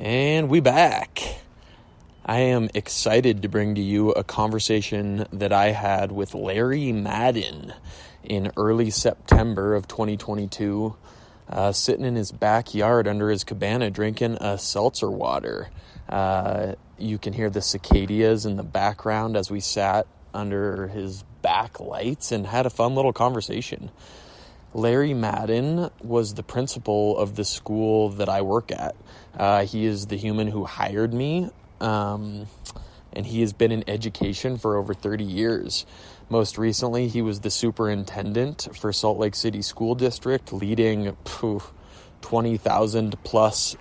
And we back. I am excited to bring to you a conversation that I had with Larry Madden in early September of 2022, uh, sitting in his backyard under his cabana drinking a seltzer water. Uh, you can hear the cicadas in the background as we sat under his back lights and had a fun little conversation. Larry Madden was the principal of the school that I work at. Uh, he is the human who hired me, um, and he has been in education for over 30 years. Most recently, he was the superintendent for Salt Lake City School District, leading 20,000 plus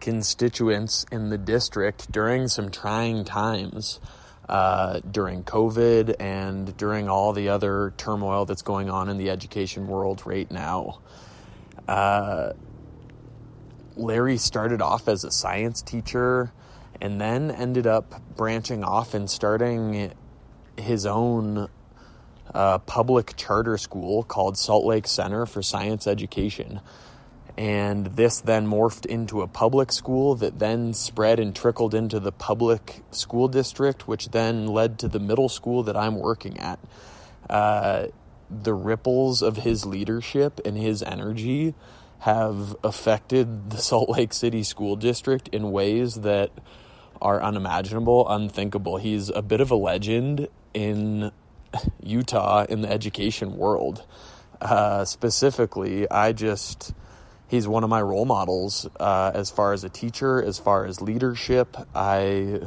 constituents in the district during some trying times uh, during COVID and during all the other turmoil that's going on in the education world right now. Uh, Larry started off as a science teacher and then ended up branching off and starting his own uh, public charter school called Salt Lake Center for Science Education. And this then morphed into a public school that then spread and trickled into the public school district, which then led to the middle school that I'm working at. Uh, the ripples of his leadership and his energy have affected the Salt Lake City School District in ways that are unimaginable, unthinkable. He's a bit of a legend in Utah in the education world. Uh, specifically, I just he's one of my role models uh, as far as a teacher, as far as leadership. I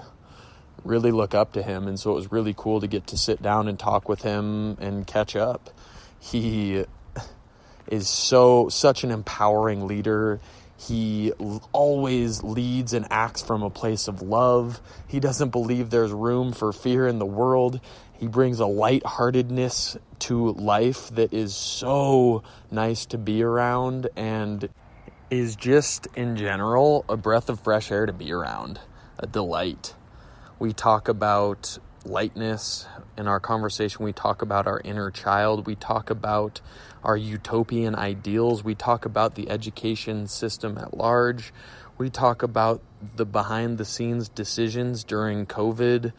really look up to him, and so it was really cool to get to sit down and talk with him and catch up. He is so such an empowering leader. He always leads and acts from a place of love. He doesn't believe there's room for fear in the world. He brings a lightheartedness to life that is so nice to be around and is just in general a breath of fresh air to be around, a delight. We talk about lightness in our conversation. We talk about our inner child. We talk about our utopian ideals. We talk about the education system at large. We talk about the behind the scenes decisions during COVID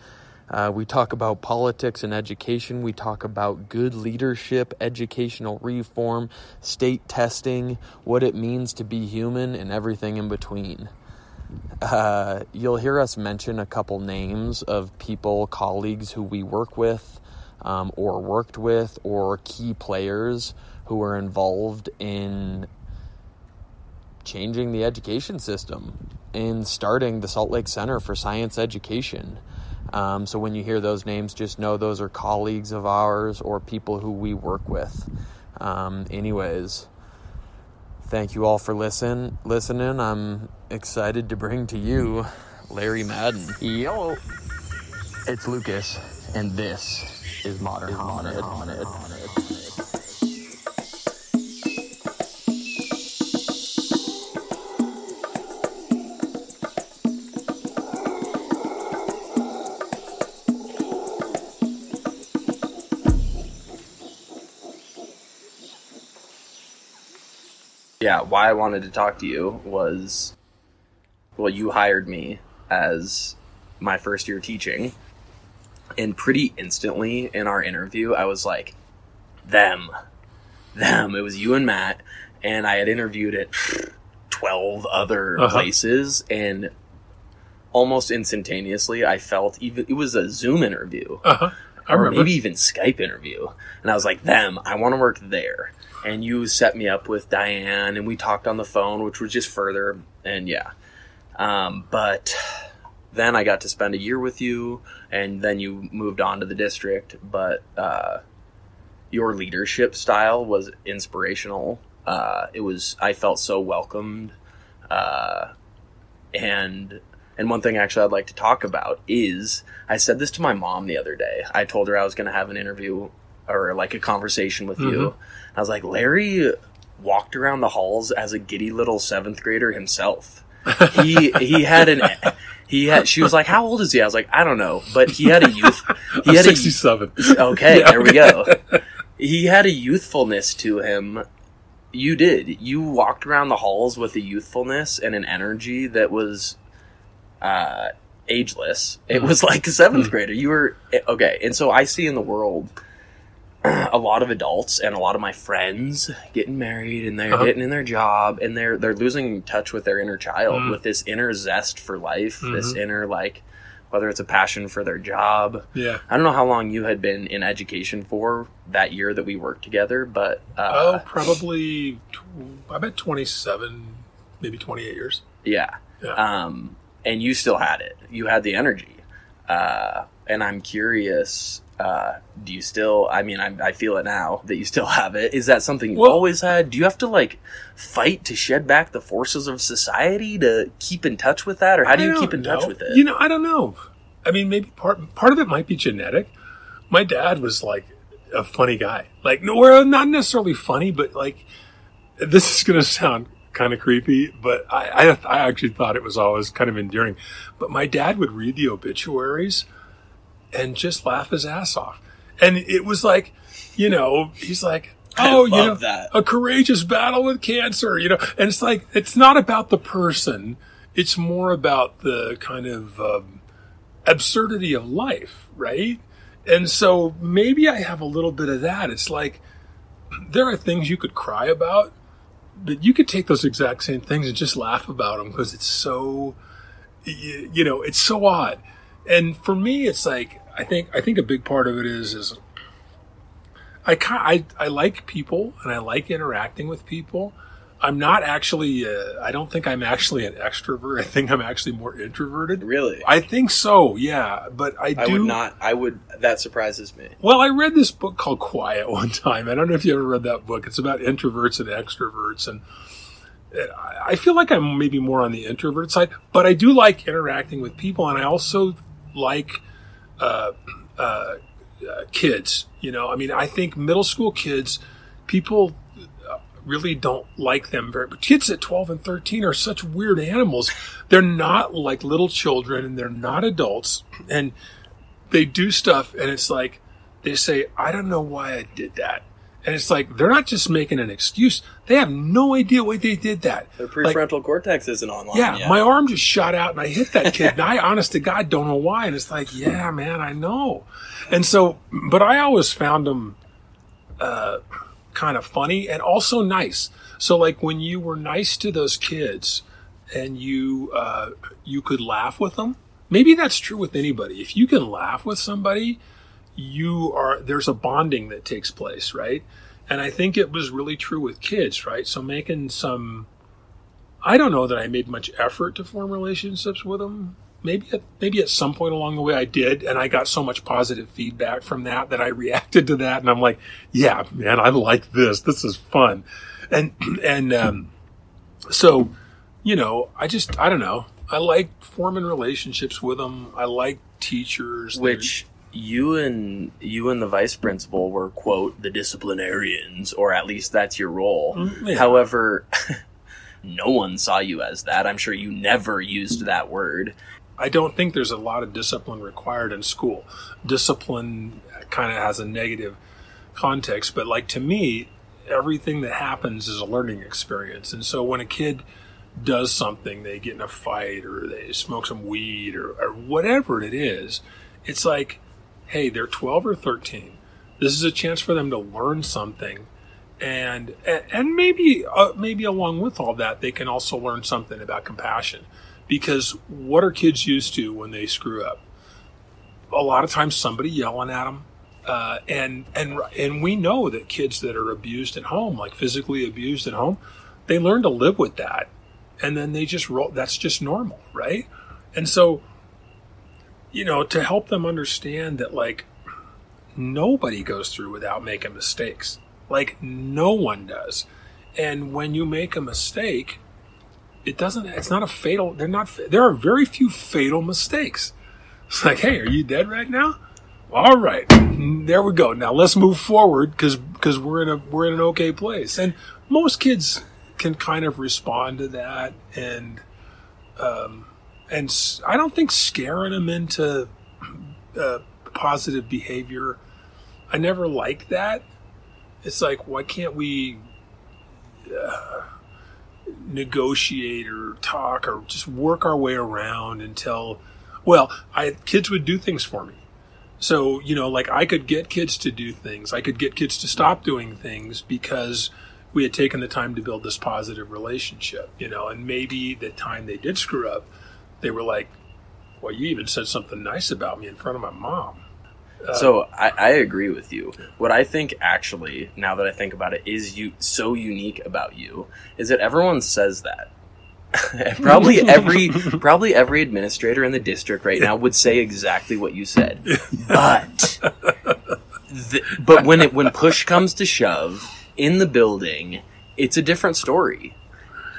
uh, we talk about politics and education. We talk about good leadership, educational reform, state testing, what it means to be human, and everything in between. Uh, you'll hear us mention a couple names of people, colleagues who we work with, um, or worked with, or key players who are involved in changing the education system, in starting the Salt Lake Center for Science Education. Um, so when you hear those names, just know those are colleagues of ours or people who we work with. Um, anyways, thank you all for listen listening. I'm excited to bring to you Larry Madden. Yo, it's Lucas, and this is Modern is Hominid. Modern Hominid. Yeah, why I wanted to talk to you was, well, you hired me as my first year teaching, and pretty instantly in our interview, I was like, them, them. It was you and Matt, and I had interviewed at twelve other uh-huh. places, and almost instantaneously, I felt even it was a Zoom interview. Uh-huh. Or maybe even Skype interview. And I was like, them, I want to work there and you set me up with Diane, and we talked on the phone, which was just further, and yeah. Um, but then I got to spend a year with you, and then you moved on to the district. But uh, your leadership style was inspirational. Uh, it was I felt so welcomed, uh, and and one thing actually I'd like to talk about is I said this to my mom the other day. I told her I was going to have an interview or like a conversation with mm-hmm. you. I was like, Larry walked around the halls as a giddy little seventh grader himself. he he had an he had she was like, How old is he? I was like, I don't know. But he had a youth he I'm had sixty seven. Okay, yeah. there we go. He had a youthfulness to him You did. You walked around the halls with a youthfulness and an energy that was uh, ageless. It was like a 7th grader. You were okay. And so I see in the world a lot of adults and a lot of my friends getting married and they're Uh-huh. getting in their job and they're they're losing touch with their inner child, Mhm. with this inner zest for life, this Mhm. inner like whether it's a passion for their job. Yeah. I don't know how long you had been in education for that year that we worked together, but Oh, uh, probably. Tw- I bet twenty-seven, maybe twenty-eight years. yeah. Yeah. Um, and you still had it. You had the energy. Uh, and I'm curious. Uh, do you still? I mean, I, I feel it now that you still have it. Is that something you Well- always had? Do you have to like fight to shed back the forces of society to keep in touch with that, or how do you keep in touch with it? You know, I don't know. I mean, maybe part part of it might be genetic. My dad was like a funny guy. Like, no, well, not necessarily funny, but like, this is going to sound kind of creepy, but I, I I actually thought it was always kind of endearing. But my dad would read the obituaries and just laugh his ass off, and it was like, you know, he's like. Oh, you know, that. a courageous battle with cancer, you know, and it's like it's not about the person; it's more about the kind of um, absurdity of life, right? And so maybe I have a little bit of that. It's like there are things you could cry about, but you could take those exact same things and just laugh about them because it's so, you, know, it's so odd. And for me, it's like I think I think a big part of it is is I I I like people and I like interacting with people. I'm not actually. Uh, I don't think I'm actually an extrovert. I think I'm actually more introverted. really? I think so, yeah. But I do. Would not. I would. That surprises me. Well, I read this book called Quiet one time. I don't know if you ever read that book. It's about introverts and extroverts, and I- I feel like I'm maybe more on the introvert side, but I do like interacting with people, and I also like uh, uh, uh, kids. You know, I mean, I think middle school kids, people really don't like them very. But kids at 12 and 13 are such weird animals. They're not like little children, and they're not adults, and they do stuff, and it's like they say, "I don't know why I did that." And it's like they're not just making an excuse; they have no idea why they did that. The Like, prefrontal cortex isn't online. yeah, yet. my arm just shot out and I hit that kid. and I, honest to God, don't know why. And it's like, yeah, man, I know. And so, but I always found them uh, kind of funny and also nice. So, like when you were nice to those kids and you uh, you could laugh with them, maybe that's true with anybody. If you can laugh with somebody, you are there's a bonding that takes place, right? And I think it was really true with kids, right? So making some I don't know that I made much effort to form relationships with them. Maybe at, maybe at some point along the way I did, and I got so much positive feedback from that that I reacted to that, and I'm like, yeah, man, I like this. This is fun, and and um, so you know, I just I don't know. I like forming relationships with them. I like teachers, which you and you and the vice principal were quote the disciplinarians or at least that's your role Mm, yeah. however no one saw you as that i'm sure you never used that word I don't think there's a lot of discipline required in school. Discipline kind of has a negative context, but like to me, everything that happens is a learning experience. And so when a kid does something, they get in a fight or they smoke some weed or, or whatever it is, it's like, hey, they're 12 or 13. This is a chance for them to learn something. And, and maybe, uh, maybe along with all that, they can also learn something about compassion because what are kids used to when they screw up? A lot of times, somebody yelling at them, uh, and and and we know that kids that are abused at home, like physically abused at home, they learn to live with that, and then they just roll. That's just normal, right? And so, you know, to help them understand that, like, nobody goes through without making mistakes. Like, no one does. And when you make a mistake, it doesn't it's not a fatal they're not there are very few fatal mistakes. It's like hey are you dead right now? All right there we go. Now let's move forward because because we're in a we're in an okay place. And most kids can kind of respond to that and um and i don't think scaring them into uh, positive behavior i never like that. It's like why can't we uh, negotiate or talk or just work our way around until, well, I kids would do things for me. So, you know, like I could get kids to do things. I could get kids to stop doing things because we had taken the time to build this positive relationship, you know, and maybe the time they did screw up, they were like, well, you even said something nice about me in front of my mom. Uh, so I, I, agree with you. What I think actually, now that I think about it, is you so unique about you is that everyone says that. probably every probably every administrator in the district right now would say exactly what you said. But the, but when it when push comes to shove in the building, it's a different story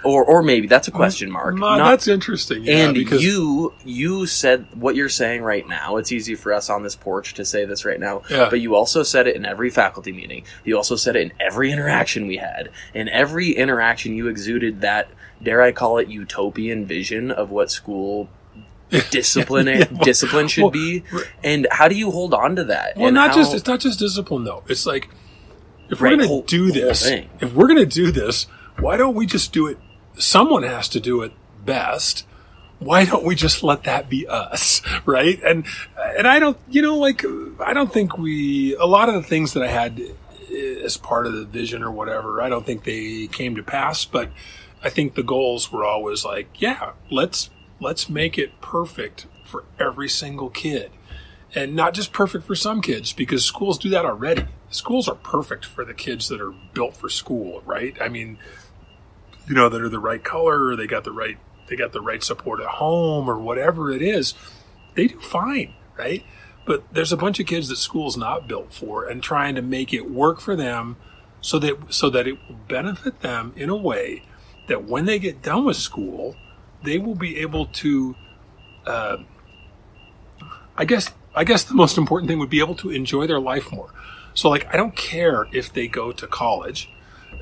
or or maybe that's a question mark. Not, that's interesting. Yeah, and because... you you said what you're saying right now. It's easy for us on this porch to say this right now. Yeah. But you also said it in every faculty meeting. You also said it in every interaction we had. In every interaction, you exuded that dare I call it utopian vision of what school discipline yeah, well, discipline should well, be. And how do you hold on to that? Well, and not how... just it's not just discipline though. It's like if right, we're going to do this, if we're going to do this, why don't we just do it someone has to do it best. Why don't we just let that be us, right? And and I don't, you know, like I don't think we a lot of the things that I had as part of the vision or whatever, I don't think they came to pass, but I think the goals were always like, yeah, let's let's make it perfect for every single kid. And not just perfect for some kids because schools do that already. Schools are perfect for the kids that are built for school, right? I mean, you know, that are the right color, or they got the right they got the right support at home, or whatever it is, they do fine, right? But there's a bunch of kids that school's not built for, and trying to make it work for them, so that so that it will benefit them in a way that when they get done with school, they will be able to. Uh, I guess I guess the most important thing would be able to enjoy their life more. So, like, I don't care if they go to college,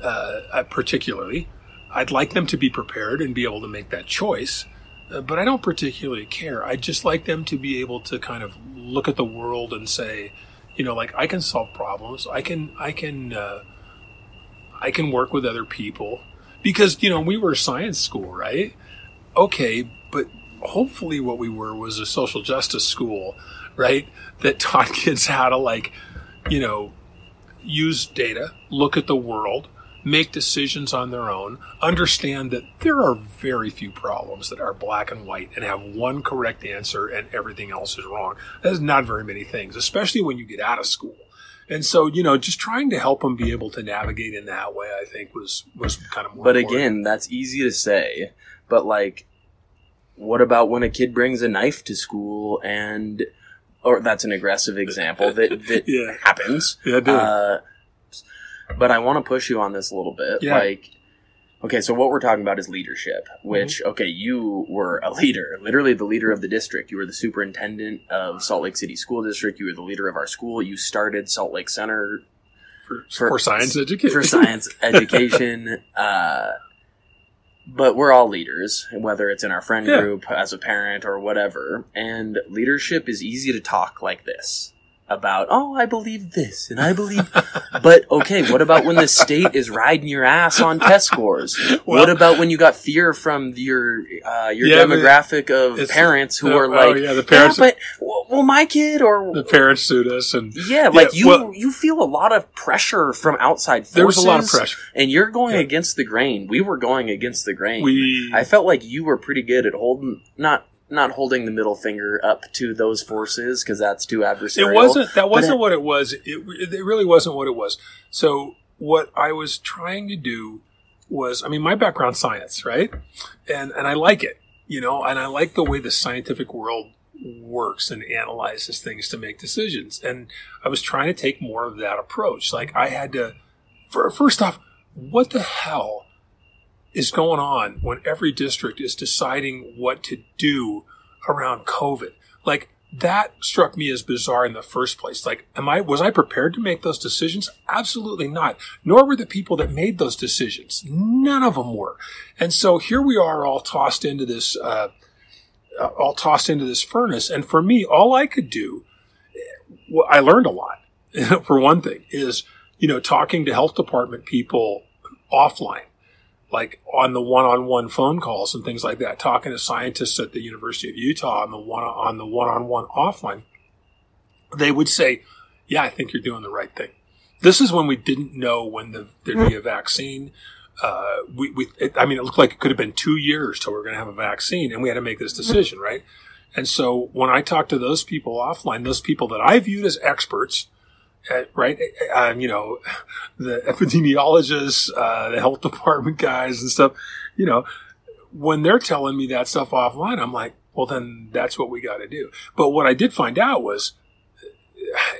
uh, particularly. I'd like them to be prepared and be able to make that choice, uh, but I don't particularly care. I'd just like them to be able to kind of look at the world and say, you know, like I can solve problems. I can, I can, uh, I can work with other people because you know we were science school, right? Okay, but hopefully what we were was a social justice school, right? That taught kids how to like, you know, use data, look at the world, make decisions on their own, understand that there are very few problems that are black and white and have one correct answer and everything else is wrong. There's not very many things, especially when you get out of school. And so, you know, just trying to help them be able to navigate in that way, I think was was kind of more. But important. again, that's easy to say. But like, what about when a kid brings a knife to school and, or that's an aggressive example that that yeah. happens. Yeah, uh, but I want to push you on this a little bit. Yeah. Like, okay, so what we're talking about is leadership, which, mm-hmm. okay, you were a leader, literally the leader of the district. You were the superintendent of Salt Lake City School District. You were the leader of our school. You started Salt Lake Center for, for, for science education. For science education. uh, but we're all leaders, whether it's in our friend yeah. group, as a parent, or whatever. And leadership is easy to talk like this about, oh, I believe this and I believe, but okay, what about when the state is riding your ass on test scores? Well, what about when you got fear from your, uh, your yeah, demographic of parents who uh, are oh, like, oh, yeah, the parents, yeah, but, well, my kid or the parents sued us and yeah, like you, well, you feel a lot of pressure from outside forces. There was a lot of pressure and you're going against the grain. We were going against the grain. We, I felt like you were pretty good at holding, not not holding the middle finger up to those forces because that's too adversarial. It wasn't. That wasn't what it was. It, it really wasn't what it was. So what I was trying to do was, I mean, my background science, right? And and I like it, you know, and I like the way the scientific world works and analyzes things to make decisions. And I was trying to take more of that approach. Like I had to, for, first off, what the hell is going on when every district is deciding what to do around COVID. Like that struck me as bizarre in the first place. Like, am I, was I prepared to make those decisions? Absolutely not. Nor were the people that made those decisions. None of them were. And so here we are all tossed into this, uh, all tossed into this furnace. And for me, all I could do, well, I learned a lot. for one thing is, you know, talking to health department people offline like on the one-on-one phone calls and things like that, talking to scientists at the University of Utah on the one on the one-on-one offline, they would say, "Yeah, I think you're doing the right thing." This is when we didn't know when the, there'd be a vaccine. Uh, we, we it, I mean, it looked like it could have been two years till we are going to have a vaccine, and we had to make this decision, right? And so when I talk to those people offline, those people that I viewed as experts, right? Um, you know, the epidemiologists, uh, the health department guys and stuff, you know, when they're telling me that stuff offline, I'm like, well, then that's what we got to do. But what I did find out was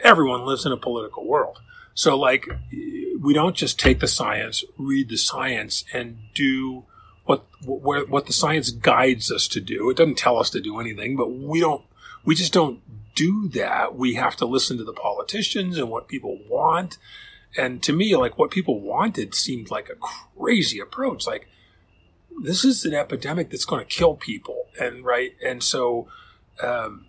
everyone lives in a political world. So, like, we don't just take the science, read the science, and do what what, what the science guides us to do. It doesn't tell us to do anything, but we don't. We just don't do that. We have to listen to the politicians and what people want. And to me, like what people wanted seemed like a crazy approach. Like this is an epidemic that's going to kill people, and right, and so. Um,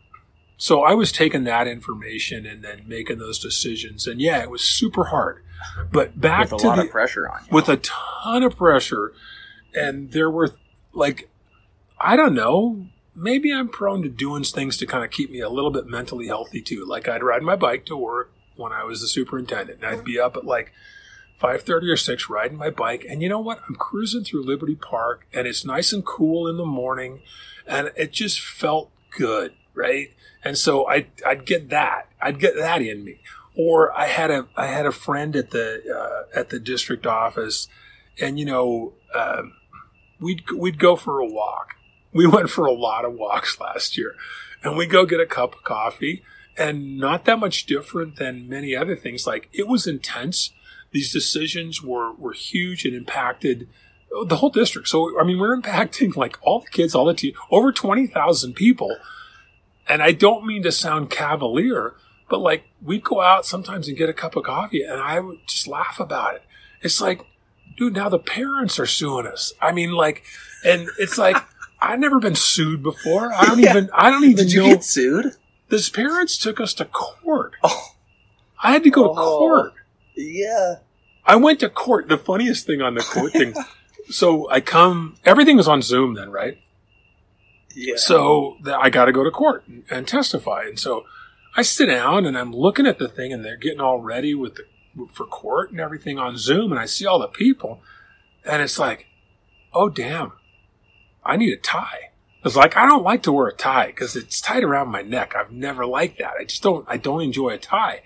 so I was taking that information and then making those decisions, and yeah, it was super hard. But back with a to lot the, of pressure on you. with a ton of pressure, and there were like, I don't know, maybe I'm prone to doing things to kind of keep me a little bit mentally healthy too. Like I'd ride my bike to work when I was the superintendent, and I'd be up at like five thirty or six riding my bike, and you know what? I'm cruising through Liberty Park, and it's nice and cool in the morning, and it just felt good, right? And so I I'd get that, I'd get that in me. Or I had a I had a friend at the uh, at the district office, and you know um, we'd we'd go for a walk. We went for a lot of walks last year, and we go get a cup of coffee, and not that much different than many other things. Like it was intense. These decisions were were huge and impacted the whole district. So I mean, we're impacting like all the kids, all the team, over twenty thousand people. And I don't mean to sound cavalier, but like we'd go out sometimes and get a cup of coffee, and I would just laugh about it. It's like, dude, now the parents are suing us. I mean, like, and it's like I've never been sued before. I don't Yeah. even. I don't even Did you know. get sued? His parents took us to court. Oh. I had to go to Oh. court. Yeah. I went to court. The funniest thing on the court thing. So I come. Everything was on Zoom then, right? Yeah. So I got to go to court and, and testify. And so I sit down and I'm looking at the thing, and they're getting all ready with the for court and everything on Zoom, and I see all the people, and it's like, oh damn, I need a tie. It's like I don't like to wear a tie because it's tied around my neck. I've never liked that. I just don't. I don't enjoy a tie,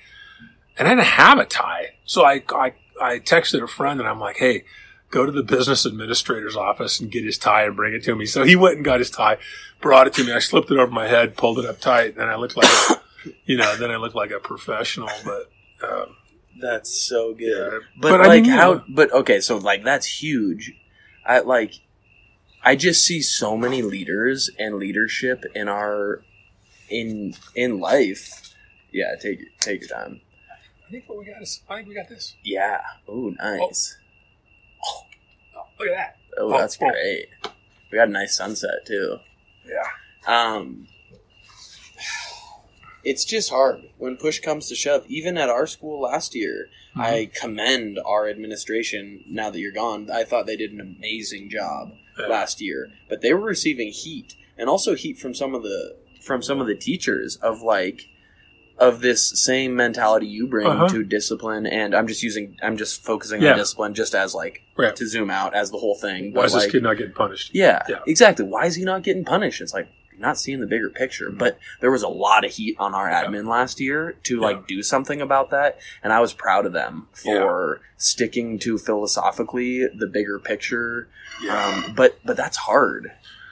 and I didn't have a tie. So I I I texted a friend and I'm like, hey. Go to the business administrator's office and get his tie and bring it to me. So he went and got his tie, brought it to me. I slipped it over my head, pulled it up tight, and I looked like, a, you know, then I looked like a professional. But um, That's so good. Yeah. But, But I like mean, how but okay, so like that's huge. I like I just see so many leaders and leadership in our in in life. Yeah, take take your time. I think what we got is I think we got this. Yeah. Oh, nice. Oh, look at that. Oh, Oh, that's oh. great. We got a nice sunset too. Yeah. Um, it's just hard when push comes to shove. Even at our school last year, Mm-hmm. I commend our administration. Now that you're gone, I thought they did an amazing job. Last year. But they were receiving heat, and also heat from some of the from some of the teachers of like of this same mentality you bring Uh-huh. to discipline. And I'm just using I'm just focusing Yeah. on discipline just as like Right. to zoom out as the whole thing. Why But is this kid not getting punished? yeah, Yeah. exactly. Why is he not getting punished? It's like not seeing the bigger picture. But there was a lot of heat on our Yeah. admin last year to Yeah. like do something about that, and I was proud of them for sticking to philosophically the bigger picture. Um, but but that's hard.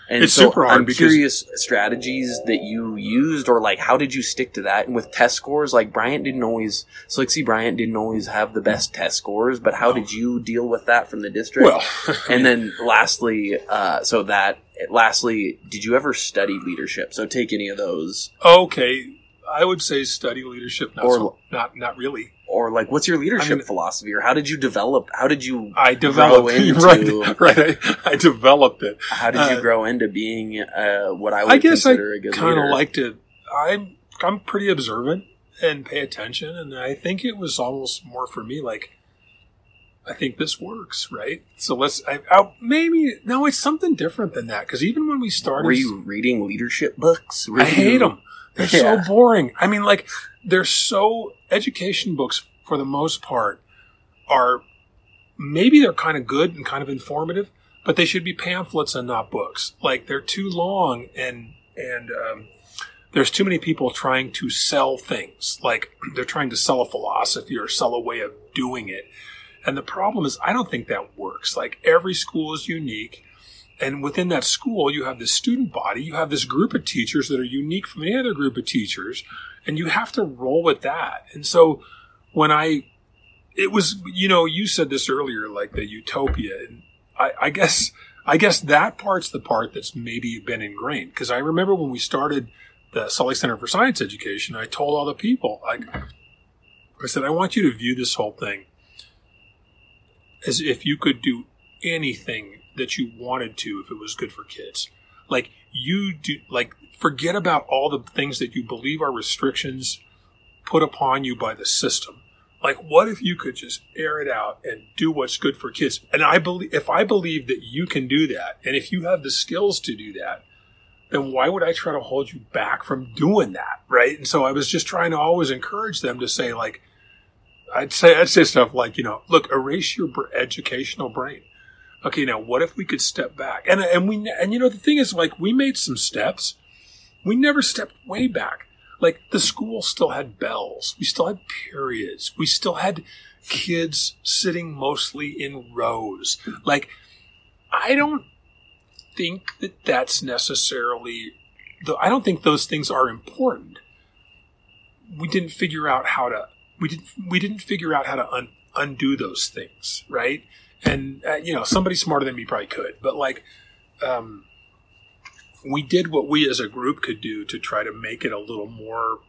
And It's so super hard I'm because- curious strategies that you used, or like how did you stick to that? And with test scores, like Bryant didn't always, Slicksy Bryant didn't always have the best test scores. But how did you deal with that from the district? Well, and then lastly, uh, so that lastly, did you ever study leadership? So take any of those, okay, I would say study leadership. Not Or- so, not not really. or like, what's your leadership I mean- philosophy, or how did you develop? How did you I developed into- right. Right. I, I developed it. how did you Uh, grow into being uh, what I would I guess I consider a good kind of like to. I'm I'm pretty observant and pay attention, and I think it was almost more for me like I think this works, right? So let's I, I, maybe no, it's something different than that because even when we started, Were you reading leadership books? Were I hate them. They're Yeah. so boring. I mean, like they're so education books for the most part are maybe they're kind of good and kind of informative, but they should be pamphlets and not books. Like they're too long and and um, there's too many people trying to sell things. Like they're trying to sell a philosophy or sell a way of doing it. And the problem is, I don't think that works. Like every school is unique. And within that school, you have this student body, you have this group of teachers that are unique from any other group of teachers, and you have to roll with that. And so when I, it was, you know, you said this earlier, like the utopia, and I, I guess, I guess that part's the part that's maybe been ingrained. Because I remember when we started the Salt Lake Center for Science Education, I told all the people, like, I said, I want you to view this whole thing as if you could do anything that you wanted to if it was good for kids. Like you do, like forget about all the things that you believe are restrictions put upon you by the system. Like, what if you could just air it out and do what's good for kids? And I believe, if I believe that you can do that, and if you have the skills to do that, then why would I try to hold you back from doing that? Right. And so I was just trying to always encourage them to say, like, I'd say, I'd say stuff like, you know, look, erase your educational brain. Okay. Now, what if we could step back? And, and we, and you know, the thing is, like, we made some steps. We never stepped way back. Like, the school still had bells. We still had periods. We still had kids sitting mostly in rows. Like, I don't think that that's necessarily the, I don't think those things are important. We didn't figure out how to we didn't we didn't figure out how to un, undo those things, right? And uh, you know, somebody smarter than me probably could, but like um we did what we as a group could do to try to make it a little more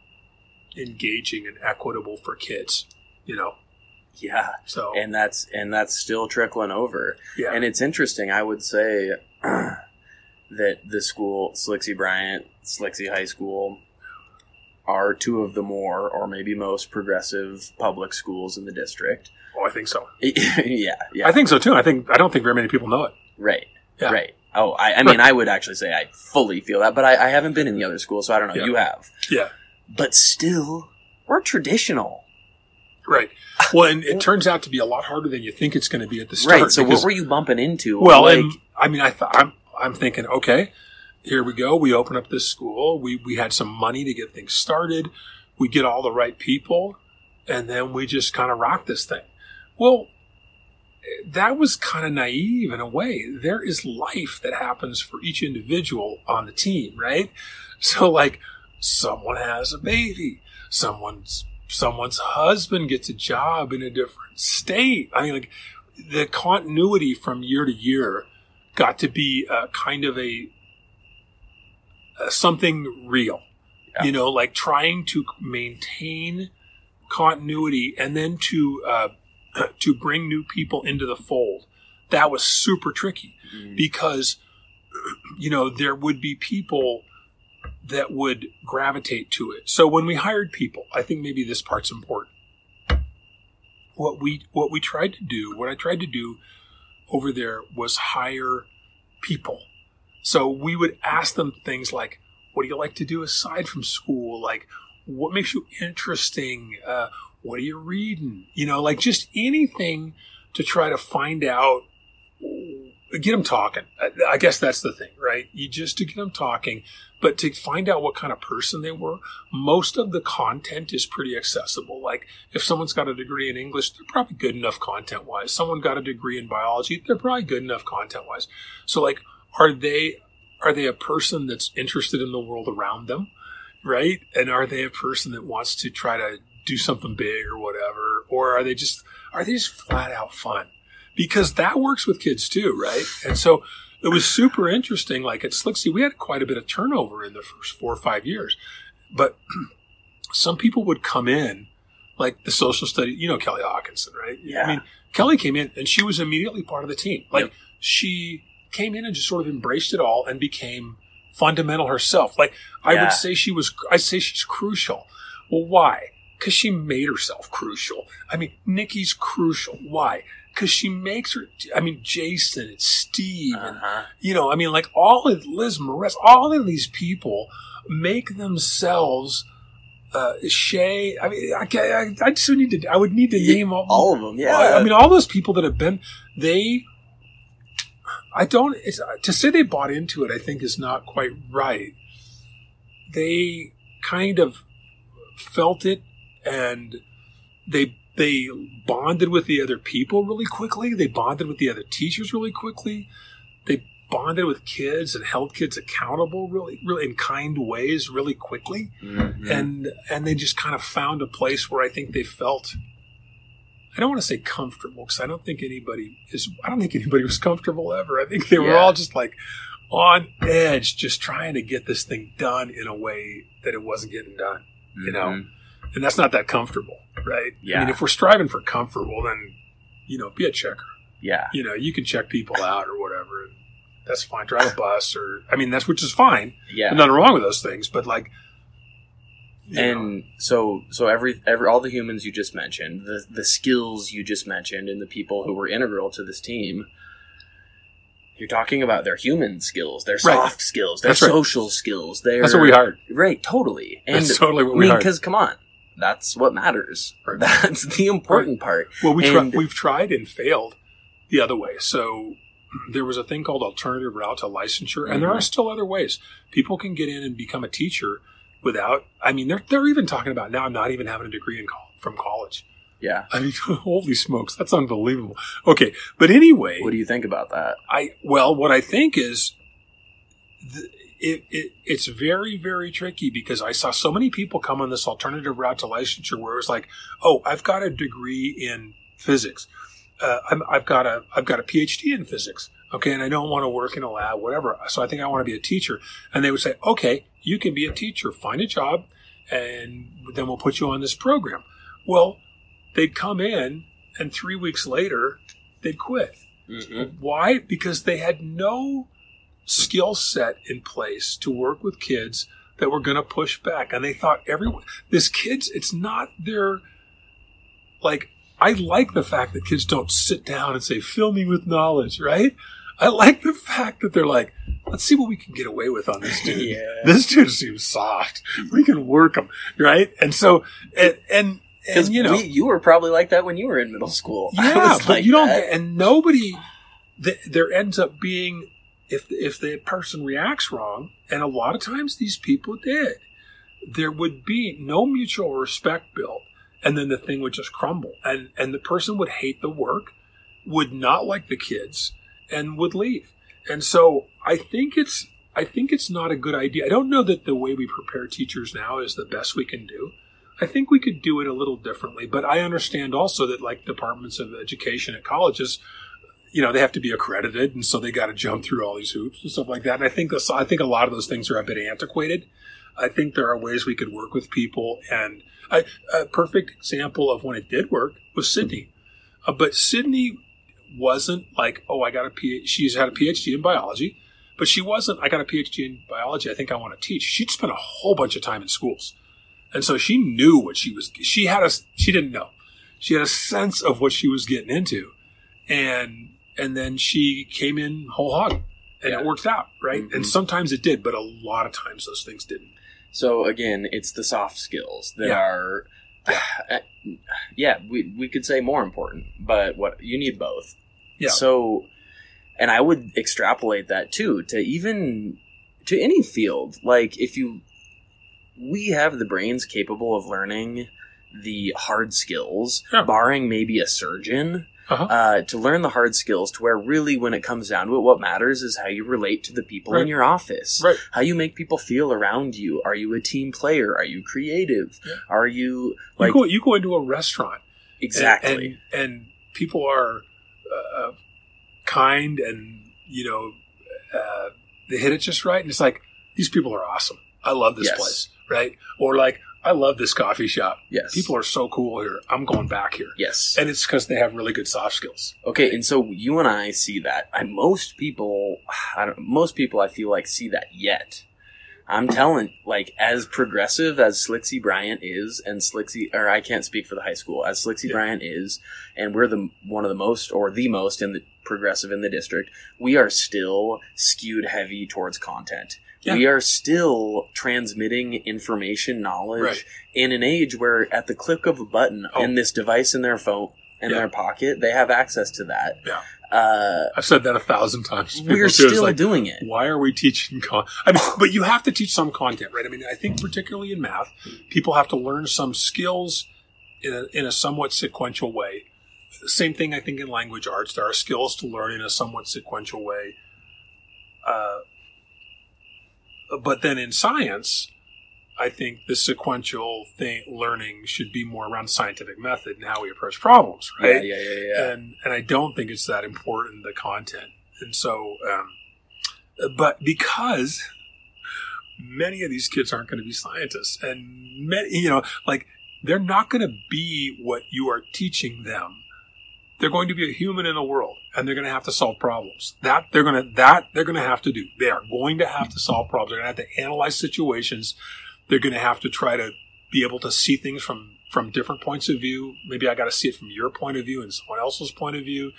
engaging and equitable for kids, you know. Yeah, So and that's and that's still trickling over. yeah. And it's interesting. I would say that the school, Slixie Bryant, Slixie High School, are two of the more or maybe most progressive public schools in the district. Oh, I think so. yeah, yeah, I think so too. I think I don't think very many people know it. right, Yeah. right. Oh, I, I mean, I would actually say I fully feel that, but I, I haven't been in the other school, so I don't know. Yeah. You have, Yeah. but still, we're traditional, Right. Well, and it turns out to be a lot harder than you think it's going to be at the start. right? So, because- what were you bumping into? Well, like, and, I mean, I th- I'm I'm thinking, okay, here we go. We open up this school. We we had some money to get things started. We get all the right people, and then we just kind of rock this thing. Well, that was kind of naive in a way. There is life that happens for each individual on the team, right? So, like, someone has a baby, someone's someone's husband gets a job in a different state. I mean, like the continuity from year to year got to be uh, kind of a, uh, something real. Yeah. You know, like trying to maintain continuity and then to uh, to bring new people into the fold. That was super tricky mm, because you know there would be people that would gravitate to it. So when we hired people, I think maybe this part's important. What we what we tried to do, what I tried to do over there was hire people. So we would ask them things like, "What do you like to do aside from school? Like, what makes you interesting? Uh, what are you reading? You know, like just anything to try to find out get them talking. I- guess that's the thing, right? You just to get them talking, but to find out what kind of person they were. Most of the content is pretty accessible. Like if someone's got a degree in English, they're probably good enough content wise. Someone got a degree in biology, they're probably good enough content wise. So like, are they are they a person that's interested in the world around them, right? And are they a person that wants to try to do something big or whatever, or are they just are they just flat out fun? because that works with kids too, right? And so it was super interesting. Like at Slixie, we had quite a bit of turnover in the first four or five years, but some people would come in, like the social study. You know Kelly Hawkinson, right? Yeah. I mean, Kelly came in and she was immediately part of the team. Like Yep. she came in and just sort of embraced it all and became fundamental herself. Like I Yeah. would say she was. I say she's crucial. Well, why? Because she made herself crucial. I mean, Nikki's crucial. Why? because she makes her. I mean, Jason and Steve, and Uh-huh. you know, I mean, like all of Liz Morris, all of these people make themselves. Uh, Shay, I mean, I, I, I just need to. I would need to name all, All of them, yeah. I mean, all those people that have been, they, I don't, it's, to say they bought into it, I think is not quite right. They kind of felt it and they, they bonded with the other people really quickly. They bonded with the other teachers really quickly. They bonded with kids and held kids accountable really, really in kind ways really quickly Mhm. and and they just kind of found a place where I think they felt. I don't want to say comfortable because I don't think anybody is. I don't think anybody was comfortable ever. I think they were all just like on edge, just trying to get this thing done in a way that it wasn't getting done. you know, Mhm. And that's not that comfortable, right? Yeah. I mean, if we're striving for comfortable, then you know, be a checker. yeah, You know, you can check people out or whatever. And that's fine. Drive a bus or I mean, that's which is fine. yeah. There's nothing wrong with those things, but like. you know, and so so every every all the humans you just mentioned the the skills you just mentioned and the people who were integral to this team you're talking about their human skills their Right. soft skills their That's right. social skills their that's what we hired. right totally and That's totally what we i mean because come on that's what matters Right. that's the important part Well, we And- tri- we've tried and failed the other way. So there was a thing called alternative route to licensure, and there Mhm. are still other ways. People can get in and become a teacher without. I mean, they're they're even talking about now not even having a degree in col- from college. yeah I mean, holy smokes, that's unbelievable. Okay, but anyway, what do you think about that I well, what I think is, th- it, it it's very very tricky because I saw so many people come on this alternative route to licensure where it was like, oh, I've got a degree in physics, uh, I'm, I've got a I've got a PhD in physics, okay, and I don't want to work in a lab, whatever. So I think I want to be a teacher, and they would say, okay, you can be a teacher, find a job, and then we'll put you on this program. Well, they'd come in, and three weeks later, they'd quit. mm-hmm. Why? Because they had no skill set in place to work with kids that were going to push back. And they thought everyone, this kids, it's not their, like, I like the fact that kids don't sit down and say, fill me with knowledge, right? I like the fact that they're like, let's see what we can get away with on this dude. yeah This dude seems soft. We can work him, right? And so, and, and, and you know, you were probably like that when you were in middle school yeah, like you don't that. and nobody, th- there ends up being, if, if the person reacts wrong, and a lot of times these people did, there would be no mutual respect built, and then the thing would just crumble, and, and the person would hate the work, would not like the kids, and would leave. And so I think it's, I think it's not a good idea. I don't know that the way we prepare teachers now is the best we can do. I think we could do it a little differently, but I understand also that like departments of education at colleges, you know, they have to be accredited, and so they got to jump through all these hoops and stuff like that. And I think this, I think a lot of those things are a bit antiquated. I think there are ways we could work with people, and I, a perfect example of when it did work was Sydney. Uh, but Sydney wasn't like, oh, I got a PhD. She's had a PhD in biology, but she wasn't. I got a PhD in biology. I think I want to teach. She'd spent a whole bunch of time in schools. And so she knew what she was, she had a, she didn't know. She had a sense of what she was getting into. And, and then she came in whole hog and Yeah. it worked out, right? Mhm. And sometimes it did, but a lot of times those things didn't. So again, it's the soft skills that Yeah. are, yeah, we we could say more important, but what you need both. Yeah. So, and I would extrapolate that too to even to any field. Like if you, we have the brains capable of learning the hard skills, Yeah. barring maybe a surgeon. Uh-huh. Uh, to learn the hard skills to where really when it comes down to it what matters is how you relate to the people in your office Right. how you make people feel around you. Are you a team player? Are you creative? Yeah. Are you you like go, you go into a restaurant and- exactly? and, and people are uh, kind and you know uh, they hit it just right and it's like these people are awesome i love this Yes. place right or like i love this coffee shop yes. people are so cool here i'm going back here yes. and it's because they have really good soft skills okay, and so you and I see that. And most people, I don't, most people I feel like see that yet. I'm telling, like, as progressive as Slicksy Bryant is, and Slicksy, or I can't speak for the high school, as Slicksy Yeah. Bryant is, and we're the one of the most, or the most in the progressive in the district, we are still skewed heavy towards content. Yeah. We are still transmitting information, knowledge Right. in an age where, at the click of a button Oh. in this device in their phone, in Yeah. their pocket, they have access to that. Yeah. Uh, I've said that a thousand times. We're still like, doing it. Why are we teaching? Con- I mean, but you have to teach some content, right? I mean, I think particularly in math, people have to learn some skills in a, in a somewhat sequential way. Same thing, I think, in language arts. There are skills to learn in a somewhat sequential way. Uh, but then in science, I think the sequential thing learning should be more around scientific method and how we approach problems, right? Yeah, yeah, yeah, yeah. and and I don't think it's that important the content. And so, um, but because many of these kids aren't going to be scientists, and many, you know, like they're not going to be what you are teaching them. They're going to be a human in the world, and they're going to have to solve problems. That they're going to that they're going to have to do. They are going to have to solve problems. They're going to have to analyze situations. They're going to have to try to be able to see things from from different points of view. Maybe I got to see it from your point of view and someone else's point of view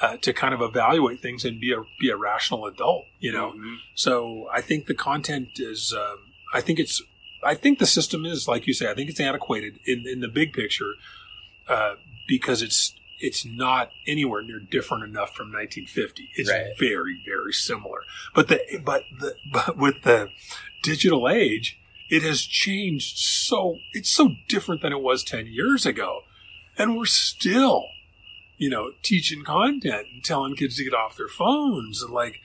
uh, to kind of evaluate things and be a be a rational adult. You know. Mhm. So I think the content is. Um, I think it's. I think the system is like you say. I think it's antiquated in in the big picture uh, because it's it's not anywhere near different enough from 1950. It's Right. very very similar. But the but the but with the digital age, it has changed so. It's so different than it was 10 years ago, and we're still. You know, teaching content and telling kids to get off their phones and like,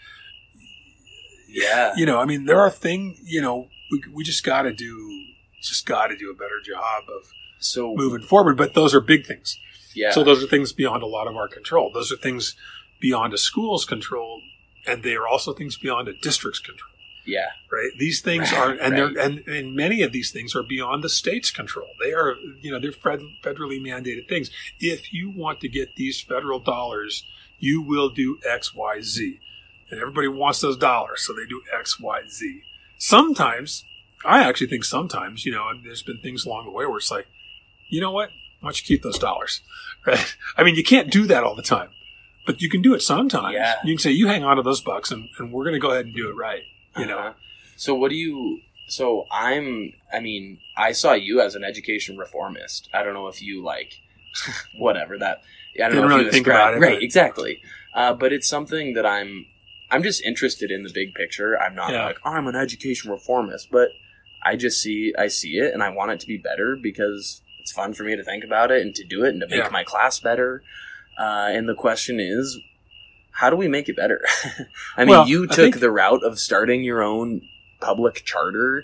Yeah. you know, I mean, there are things, you know, we, we just got to do, just got to do a better job of So moving forward. But those are big things. Yeah. So those are things beyond a lot of our control. Those are things beyond a school's control, and they are also things beyond a district's control. yeah. Right? These things Right, are, and right. they're, and, and many of these things are beyond the state's control. They are, you know, they're fed, federally mandated things. If you want to get these federal dollars, you will do X, Y, Z, and everybody wants those dollars, so they do X, Y, Z. Sometimes, I actually think sometimes, you know, and there's been things along the way where it's like, you know what? Why don't you keep those dollars? Right? I mean, you can't do that all the time, but you can do it sometimes. Yeah. You can say, you hang on to those bucks, and, and we're going to go ahead and do it right. You know. Uh-huh. So what do you? So I'm. I mean, I saw you as an education reformist. I don't know if you like, whatever that. I don't Didn't know really if you think about it, Right. but- Exactly. Uh, but it's something that I'm. I'm just interested in the big picture. I'm not Yeah. like I'm an education reformist, but I just see I see it and I want it to be better because it's fun for me to think about it and to do it and to make Yeah. my class better. Uh, and the question is, how do we make it better? I mean, Well, you took think- the route of starting your own public charter,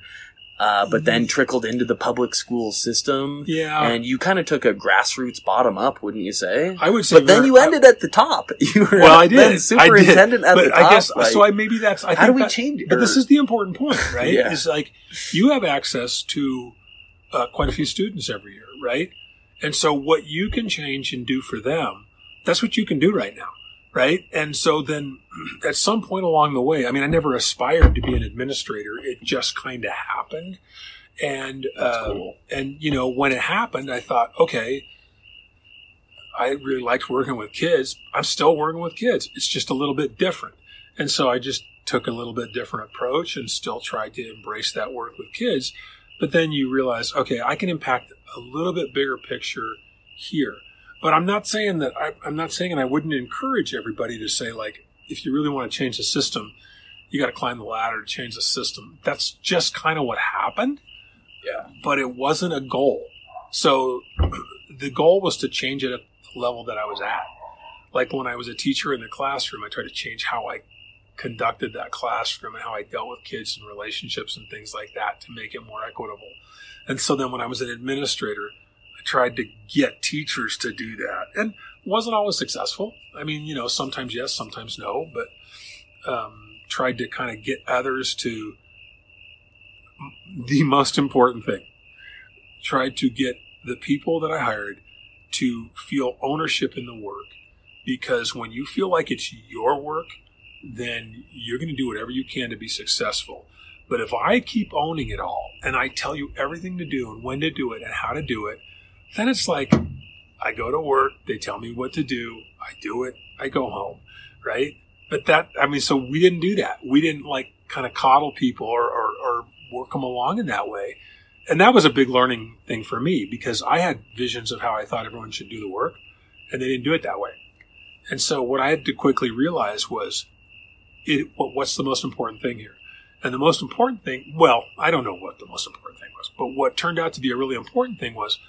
uh, but then trickled into the public school system. Yeah. And you kind of took a grassroots bottom up, wouldn't you say? I would say, But then you ended at the top. You were Well, I did. superintendent I at did. the top. I guess like, so. I maybe that's. I how do we that- change it? But this is the important point, right? Yeah. Is like you have access to uh, quite a few students every year, right? And so what you can change and do for them, that's what you can do right now, right? And so then at some point along the way, I mean, I never aspired to be an administrator. It just kind of happened. And, uh, cool. and, you know, when it happened, I thought, okay, I really liked working with kids. I'm still working with kids. It's just a little bit different. And so I just took a little bit different approach and still tried to embrace that work with kids. But then you realize, okay, I can impact a little bit bigger picture here. But I'm not saying that I, I'm not saying, and I wouldn't encourage everybody to say like, if you really want to change the system, you got to climb the ladder to change the system. That's just kind of what happened. Yeah. But it wasn't a goal. So the goal was to change it at the level that I was at. Like when I was a teacher in the classroom, I tried to change how I conducted that classroom and how I dealt with kids and relationships and things like that to make it more equitable. And so then when I was an administrator, I tried to get teachers to do that and wasn't always successful. I mean, you know, sometimes yes, sometimes no, but um, tried to kind of get others to the most important thing. Tried to get the people that I hired to feel ownership in the work because when you feel like it's your work, then you're going to do whatever you can to be successful. But if I keep owning it all and I tell you everything to do and when to do it and how to do it, then it's like I go to work, they tell me what to do, I do it, I go home, right? But that, I mean, so we didn't do that. We didn't like kind of coddle people or, or, or work them along in that way. And that was a big learning thing for me because I had visions of how I thought everyone should do the work and they didn't do it that way. And so what I had to quickly realize was it, what's the most important thing here? And the most important thing, well, I don't know what the most important thing was, but what turned out to be a really important thing was,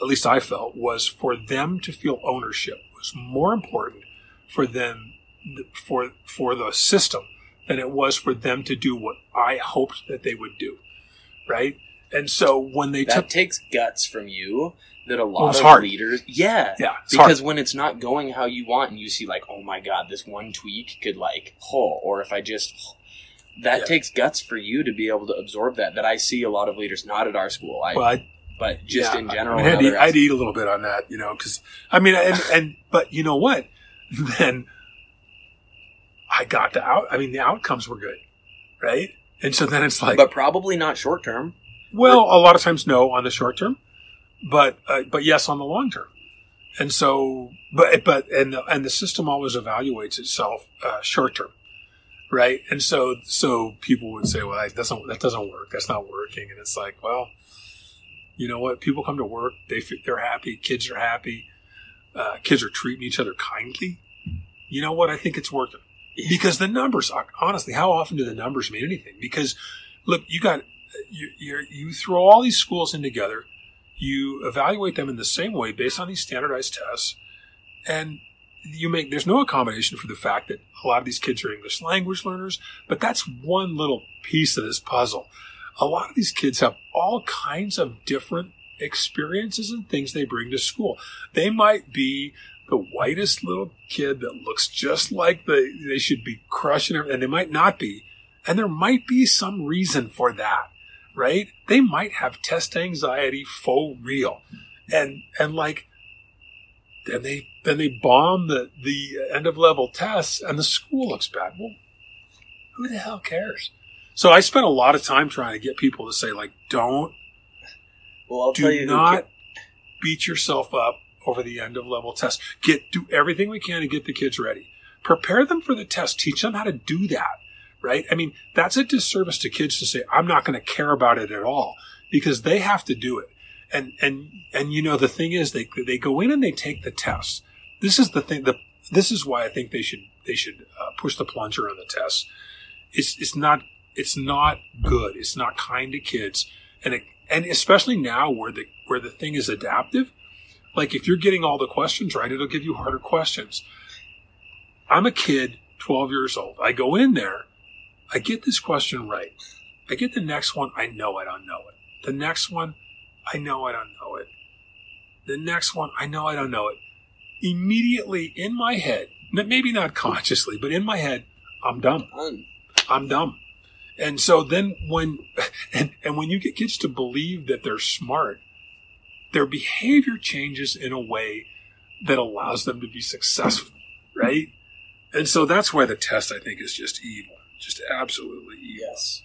at least I felt, was for them to feel ownership was more important for them, for, for the system than it was for them to do what I hoped that they would do. Right. And so when they that took, takes guts from you that a lot it's of hard. leaders, yeah, yeah, because hard. when it's not going how you want, and you see like, oh my god, this one tweak could like, oh, or if I just, that Yeah. takes guts for you to be able to absorb that. That I see a lot of leaders, not at our school, I, well, I, but just Yeah, in general. I mean, I'd, eat, I'd eat a little bit on that, you know, because I mean, and, and but you know what? Then I got the out. I mean, the outcomes were good, right? And so then it's like, but probably not short term. well, a lot of times no on the short term, but uh, but yes on the long term. And so, but but and the, and the system always evaluates itself uh, short term, right? And so so people would say, well, that doesn't that doesn't work. That's not working. And it's like, well, you know what? People come to work. They they're happy. Kids are happy. Uh, kids are treating each other kindly. You know what? I think it's working because the numbers. Honestly, how often do the numbers mean anything? Because look, you got you you you throw all these schools in together. You evaluate them in the same way based on these standardized tests, and you make there's no accommodation for the fact that a lot of these kids are English language learners, but that's one little piece of this puzzle. A lot of these kids have all kinds of different experiences and things they bring to school. They might be the whitest little kid that looks just like the they should be crushing it, and they might not be. And there might be some reason for that, right? They might have test anxiety for real. And and like then they then they bomb the, the end of level tests and the school looks bad. Well, who the hell cares? So I spent a lot of time trying to get people to say, like, don't Well, I'll do tell you, not beat yourself up over the end of level test. Get do everything we can to get the kids ready. Prepare them for the test. Teach them how to do that. Right? I mean, that's a disservice to kids to say, I'm not going to care about it at all because they have to do it. And and and you know the thing is they they go in and they take the test. This is the thing. The this is why I think they should they should uh, push the plunger on the test. It's it's not it's not good. It's not kind to kids, and it, and especially now where the where the thing is adaptive. Like if you're getting all the questions right, it'll give you harder questions. I'm a kid, 12 years old. I go in there, I get this question right. I get the next one, I know it, I know it. The next one, I know I don't know it. The next one, I know I don't know it. Immediately in my head, maybe not consciously, but in my head, I'm dumb. I'm dumb. And so then when and, and when you get kids to believe that they're smart, their behavior changes in a way that allows them to be successful, right? And so that's why the test I think is just evil. Just absolutely evil. yes.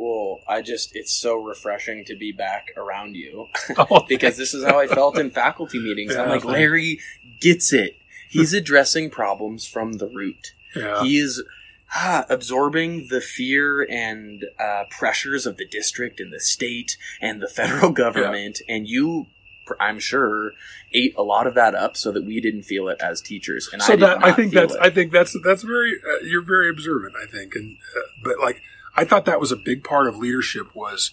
Well, I just, it's so refreshing to be back around you Oh, because this is how I felt in faculty meetings. I'm like. Larry gets it. He's addressing problems from the root. yeah. He is ah, absorbing the fear and uh, pressures of the district and the state and the federal government, and you, I'm sure, ate a lot of that up so that we didn't feel it as teachers. And so I that I think that's it. I think that's that's very uh, you're very observant I think and uh, but like I thought that was a big part of leadership was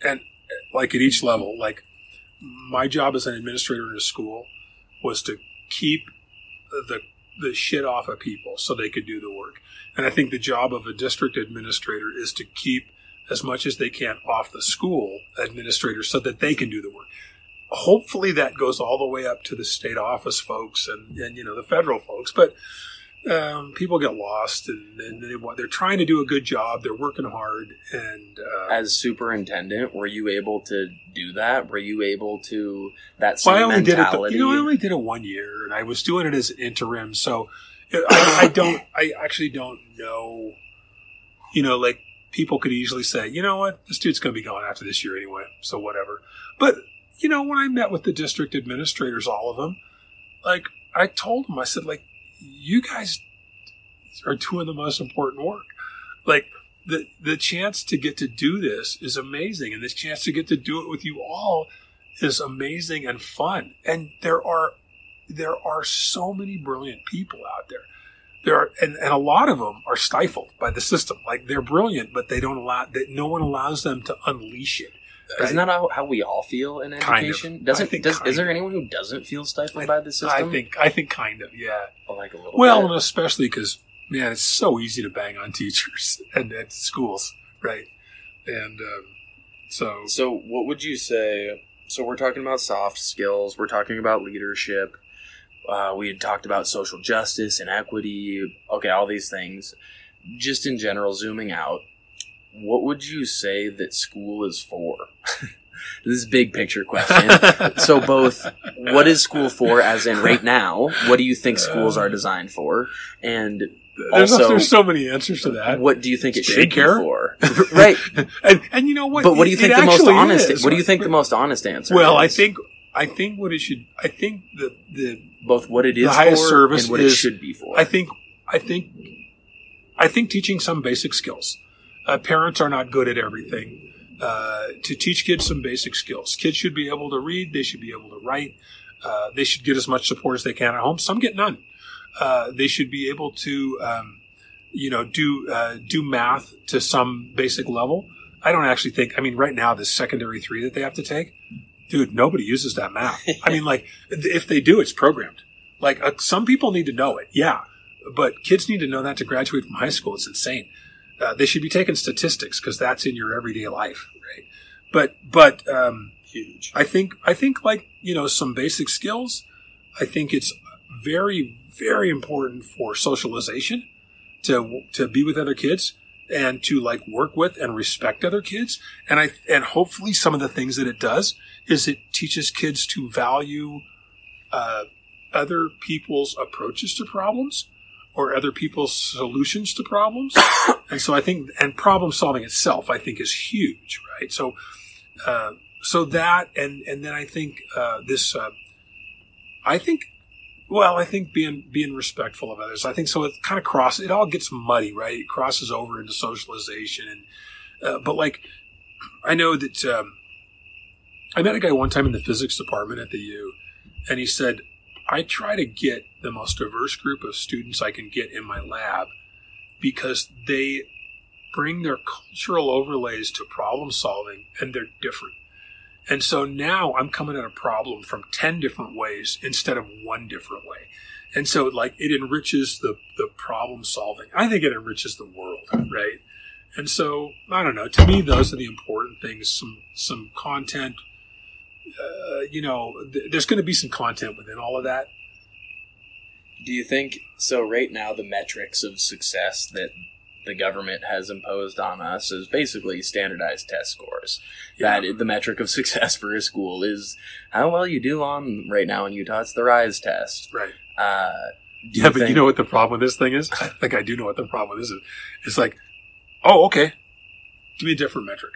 and like at each level like my job as an administrator in a school was to keep the the shit off of people so they could do the work. And I think the job of a district administrator is to keep as much as they can off the school administrator so that they can do the work. Hopefully that goes all the way up to the state office folks and, and you know the federal folks but um, people get lost and, and they, they're trying to do a good job they're working hard and uh, as superintendent, were you able to do that? Were you able to that same well, I only did it mentality? you know I only did it one year and I was doing it as an interim so I, I don't I actually don't know you know like people could easily say, you know what, this dude's going to be gone after this year anyway, so whatever. But you know, when I met with the district administrators, all of them, like I told them, I said, like, you guys are doing the most important work. Like the the chance to get to do this is amazing, and this chance to get to do it with you all is amazing and fun. And there are there are so many brilliant people out there. There are, and, and a lot of them are stifled by the system. Like they're brilliant, but they don't allow that. No one allows them to unleash it. Isn't that how, how we all feel in Kind of. education? Doesn't does, is there anyone who doesn't feel stifled by the system? I think I think kind of yeah. like a little. Well, bit. and especially because man, it's so easy to bang on teachers and at schools, right? And um, so So, what would you say? So, we're talking about soft skills. We're talking about leadership. Uh, we had talked about social justice and equity. Okay, all these things. Just in general, zooming out, what would you say that school is for? this is a big picture question. so, both what is school for, as in right now? What do you think schools are uh, designed for? And there's, also- there's so many answers to that. what do you think it should care? be for? right. and, and you know what? But what do you It- think it the most honest? is. What do you think the most honest answer? Well, I think I think what it should. I think the the both what it is the highest for service and what is- it should be for. I think I think I think teaching some basic skills. Uh, parents are not good at everything. Uh, to teach kids some basic skills, kids should be able to read. They should be able to write. Uh, they should get as much support as they can at home. Some get none. Uh, they should be able to, um, you know, do uh, do math to some basic level. I don't actually think. I mean, right now, this secondary three that they have to take, dude, nobody uses that math. I mean, like, if they do, it's programmed. Like, uh, some people need to know it, yeah, but kids need to know that to graduate from high school. It's insane. Uh, they should be taking statistics because that's in your everyday life, right? But, but, um, huge. I think I think like you know some basic skills. I think it's very very important for socialization to to be with other kids and to like work with and respect other kids. And I and hopefully some of the things that it does is it teaches kids to value uh, other people's approaches to problems or other people's solutions to problems. and so I think and problem solving itself I think is huge, right? So. Uh, so that and and then I think uh, this uh, I think well I think being being respectful of others I think so it kind of cross it all gets muddy right it crosses over into socialization and uh, but like I know that um, I met a guy one time in the physics department at the U and he said I try to get the most diverse group of students I can get in my lab because they bring their cultural overlays to problem solving and they're different. And so now I'm coming at a problem from 10 different ways instead of one different way. And so like it enriches the, the problem solving. I think it enriches the world, right? And so I don't know. To me, those are the important things. Some some content. Uh, you know, th- there's going to be some content within all of that. Do you think so? Right now, the metrics of success that the government has imposed on us is basically standardized test scores. Yeah. That the metric of success for a school is how well you do on right now in Utah. It's the RISE test. Right. Uh, do Yeah, but you know what the problem with this thing is? I think I do know what the problem with this is. It's like, oh, okay, give me a different metric.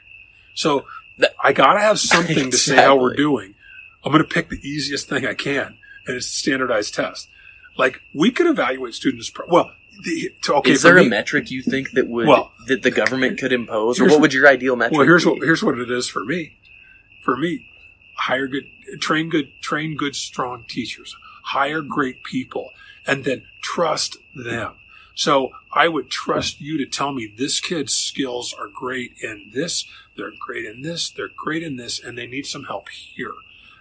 So I got to have something to say how we're doing. I'm to pick the easiest thing I can, and it's a standardized test. Like we could evaluate students. Pro- well, the, to, okay, is there a metric you think that would Well, that the government could impose, or what would your ideal metric? Well, here's be? what here's what it is for me. For me, hire good, train good, train good, strong teachers. Hire great people, and then trust them. So I would trust you to tell me this kid's skills are great in this, they're great in this, they're great in this, and they need some help here,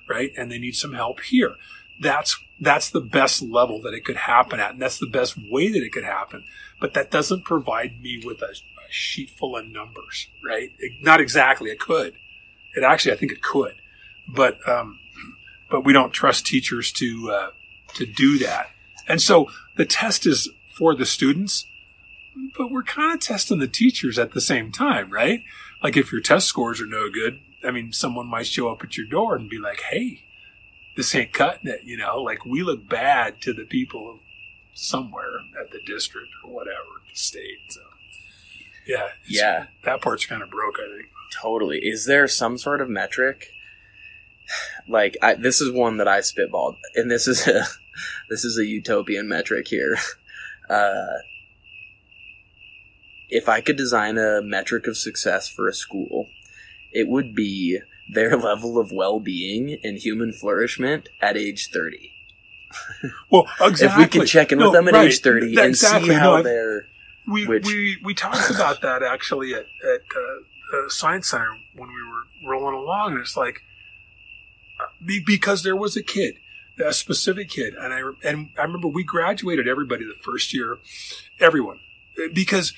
right? And they need some help here. That's that's the best level that it could happen at, and that's the best way that it could happen. But that doesn't provide me with a, a sheet full of numbers, right? It- not exactly. It could. It actually, I think it could, but um, but we don't trust teachers to uh, to do that. And so the test is for the students, but we're kind of testing the teachers at the same time, right? Like if your test scores are no good, I mean, someone might show up at your door and be like, "Hey, this ain't cutting it," you know. Like we look bad to the people somewhere at the district or whatever, the state. So Yeah, Yeah. that part's kind of broke. I think. Totally. Is there some sort of metric? Like I, this is one that I spitballed, and this is a this is a utopian metric here. Uh, if I could design a metric of success for a school, it would be their level of well being and human flourishment at age thirty. Well, exactly. If we could check in with No, them at right. age thirty That- and see how No, they're we, Which- we we talked about that actually at at uh, uh, Science Center when we were rolling along, and it's like uh, because there was a kid, a specific kid, and I and I remember we graduated everybody the first year, everyone, because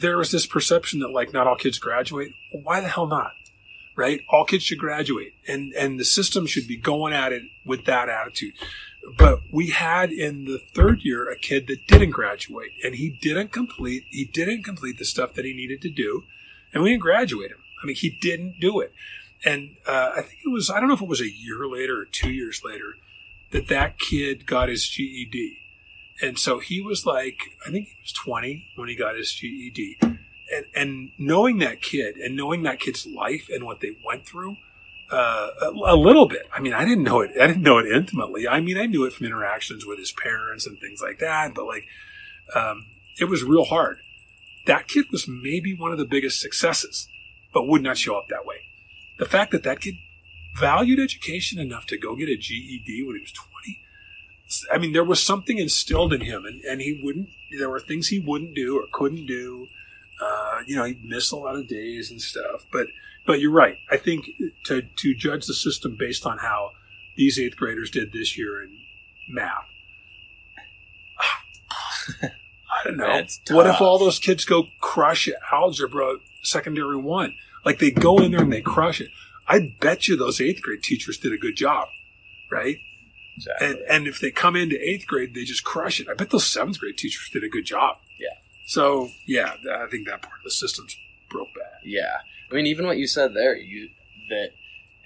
there was this perception that like not all kids graduate. Well, why the hell not? Right? All kids should graduate, and and the system should be going at it with that attitude. But we had in the third year a kid that didn't graduate, and he didn't complete. He didn't complete the stuff that he needed to do, and we didn't graduate him. I mean, he didn't do it. And uh, I think it was I don't know if it was a year later or two years later that that kid got his GED. And so he was like, I think he was 20 when he got his GED. And, and knowing that kid and knowing that kid's life and what they went through, uh, a, a little bit. I mean, I didn't know it. I didn't know it intimately. I mean, I knew it from interactions with his parents and things like that. But like, um, it was real hard. That kid was maybe one of the biggest successes, but would not show up that way. The fact that that kid valued education enough to go get a GED when he was 20 I mean, there was something instilled in him, and, and he wouldn't. There were things he wouldn't do or couldn't do. Uh, you know, he'd miss a lot of days and stuff. But but you're right. I think to to judge the system based on how these eighth graders did this year in math, I don't know. What if all those kids go crush algebra secondary one? Like they go in there and they crush it. I bet you those eighth grade teachers did a good job, right? exactly. And and if they come into eighth grade, they just crush it. I bet those seventh grade teachers did a good job. Yeah. So yeah, I think that part of the system's broke bad. Yeah. I mean, even what you said there, you that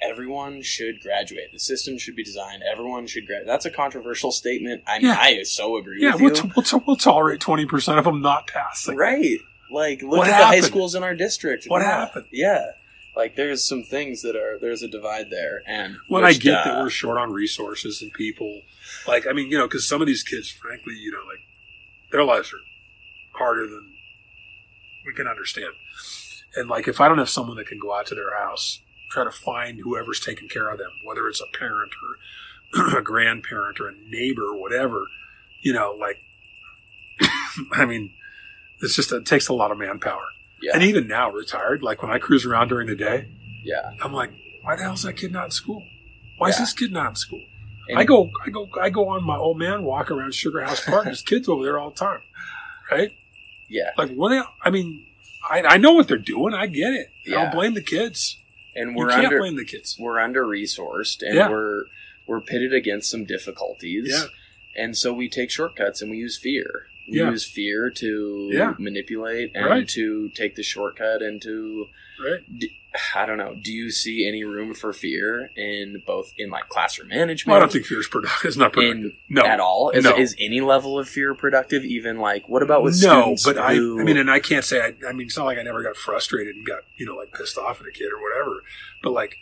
everyone should graduate. The system should be designed. Everyone should graduate. That's a controversial statement. I mean, Yeah. I so agree Yeah, with we'll, you. t- we'll, t- we'll tolerate twenty percent of them not passing. right. Like, look What at the high schools in our district. What Yeah. happened? Yeah. Like, there's some things that are, there's a divide there. And When I get uh, that we're short on resources and people, like I mean, you know, because some of these kids, frankly, you know, like their lives are harder than we can understand. And like, if I don't have someone that can go out to their house, try to find whoever's taking care of them, whether it's a parent or a grandparent or a neighbor or whatever, you know, like, I mean, it's just it takes a lot of manpower. yeah. And even now, retired, like when I cruise around during the day, yeah. I'm like, why the hell's that kid not in school? Why is this kid not in school? And- I go, I go, I go on my old man walk around Sugar House Park. There's kids over there all the time, right? Yeah. Like, what? They, I mean, I, I know what they're doing. I get it. I don't blame the kids. And we're can't under, blame the kids. we're under resourced and Yeah. we're, we're pitted against some difficulties. Yeah. And so we take shortcuts and we use fear. Yeah. use fear to Yeah. manipulate and Right. to take the shortcut and to Right? I don't know. Do you see any room for fear in both in like classroom management? Well, I don't think fear is productive. It's not productive. in no, at all. Is, No. is any level of fear productive? Even like what about with no, but I, I mean, and I can't say. I, I mean, it's not like I never got frustrated and got you know like pissed off at a kid or whatever. But like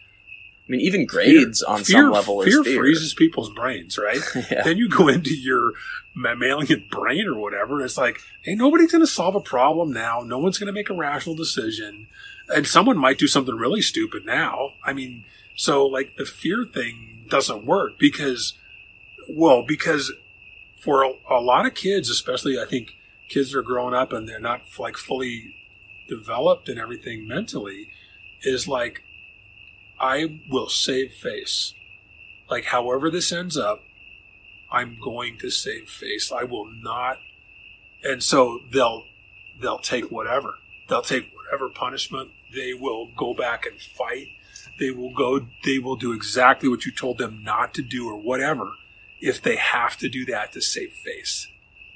I mean, even grades fear- on fear, some level fear is fear. freezes people's brains, right? yeah. then you go into your mammalian brain or whatever. and It's like, hey, nobody's going to solve a problem now. No one's going to make a rational decision. And someone might do something really stupid now. I mean, so like the fear thing doesn't work because, well, because for a, a lot of kids, especially I think kids are growing up and they're not like fully developed and everything mentally, is like, I will save face. Like, however this ends up, I'm going to save face. I will not. And so they'll they'll take whatever. They'll take whatever punishment. They will go back and fight. They will go. They will do exactly what you told them not to do or whatever, if they have to do that to save face.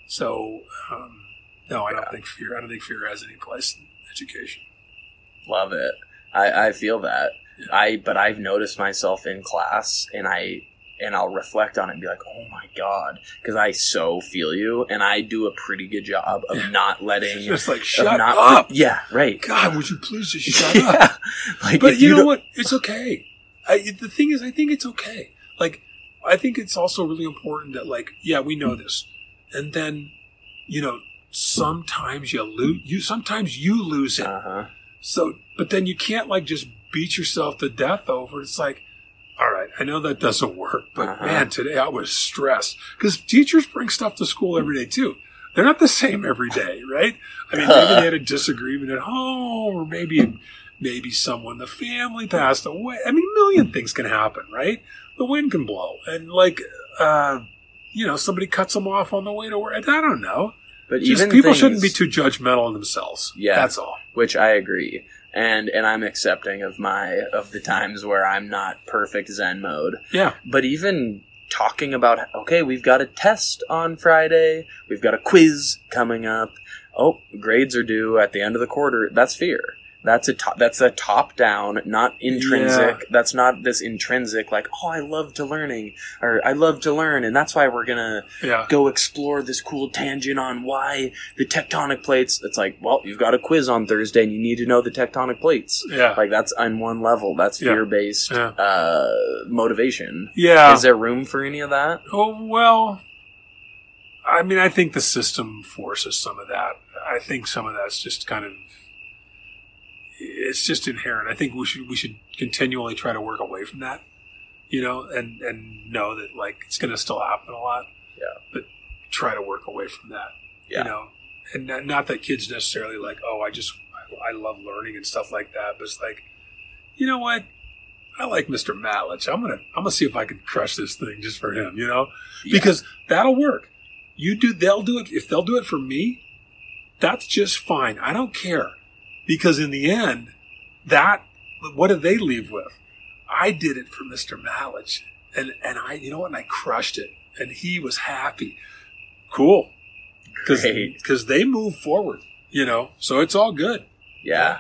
So um, no, I don't think fear. I don't think fear has any place in education. Love it. I, I feel that. Yeah. I but I've noticed myself in class, and I and I'll reflect on it and be like, oh my god, because I so feel you, and I do a pretty good job of not letting. Just like shut not, up. Yeah, right. God, would you please just shut up? like But you know don't- what? It's okay. I, the thing is, I think it's okay. Like, I think it's also really important that, like, yeah, we know this, and then, you know, sometimes you lose. You sometimes you lose it. Uh-huh. So, but then you can't like just beat yourself to death over. It's like, all right, I know that doesn't work, but Uh-huh. man, today I was stressed because teachers bring stuff to school every day too. They're not the same every day, right? I mean, maybe they had a disagreement at home, or maybe maybe someone in the family passed away. I mean, a million things can happen, right? The wind can blow, and like, uh, you know, somebody cuts them off on the way to work. I don't know. But Just even people things, shouldn't be too judgmental of themselves. Yeah. that's all. which I agree, and and I'm accepting of my of the times where I'm not perfect Zen mode. Yeah. But even talking about okay, we've got a test on Friday, we've got a quiz coming up. Oh, grades are due at the end of the quarter. That's fear. That's a top, that's a top down, not intrinsic. Yeah. That's not this intrinsic like oh I love to learning or I love to learn and that's why we're gonna Yeah. go explore this cool tangent on why the tectonic plates. It's like well you've got a quiz on Thursday and you need to know the tectonic plates. Yeah. Like that's on one level. That's fear based Yeah. uh, motivation. yeah. Is there room for any of that? Oh, well, I mean, I think the system forces some of that. I think some of that's just kind of it's just inherent. I think we should we should continually try to work away from that, you know, and and know that like it's going to still happen a lot. Yeah. But try to work away from that. Yeah. You know, and not, not that kids necessarily like, oh, I just I, I love learning and stuff like that, but it's like, you know what? I like Mr. Matlich. I'm gonna I'm gonna see if I can crush this thing just for him. You know Yeah. because that'll work. You do, they'll do it. If they'll do it for me, that's just fine. I don't care because in the end, that what do they leave with? I did it for Mister Malich, and and I, you know what? And I crushed it, and he was happy. Cool, because Great. because they move forward. You know, so it's all good. Yeah.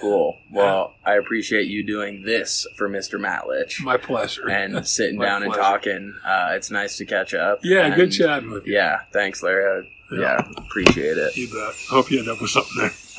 Cool. Well, I appreciate you doing this for Mr. Matlich My pleasure. and sitting down and talking. Uh, it's nice to catch up. yeah, And, good chatting with you. Yeah, thanks, Larry. I- Yeah. yeah, appreciate it. You bet. Hope you end up with something there.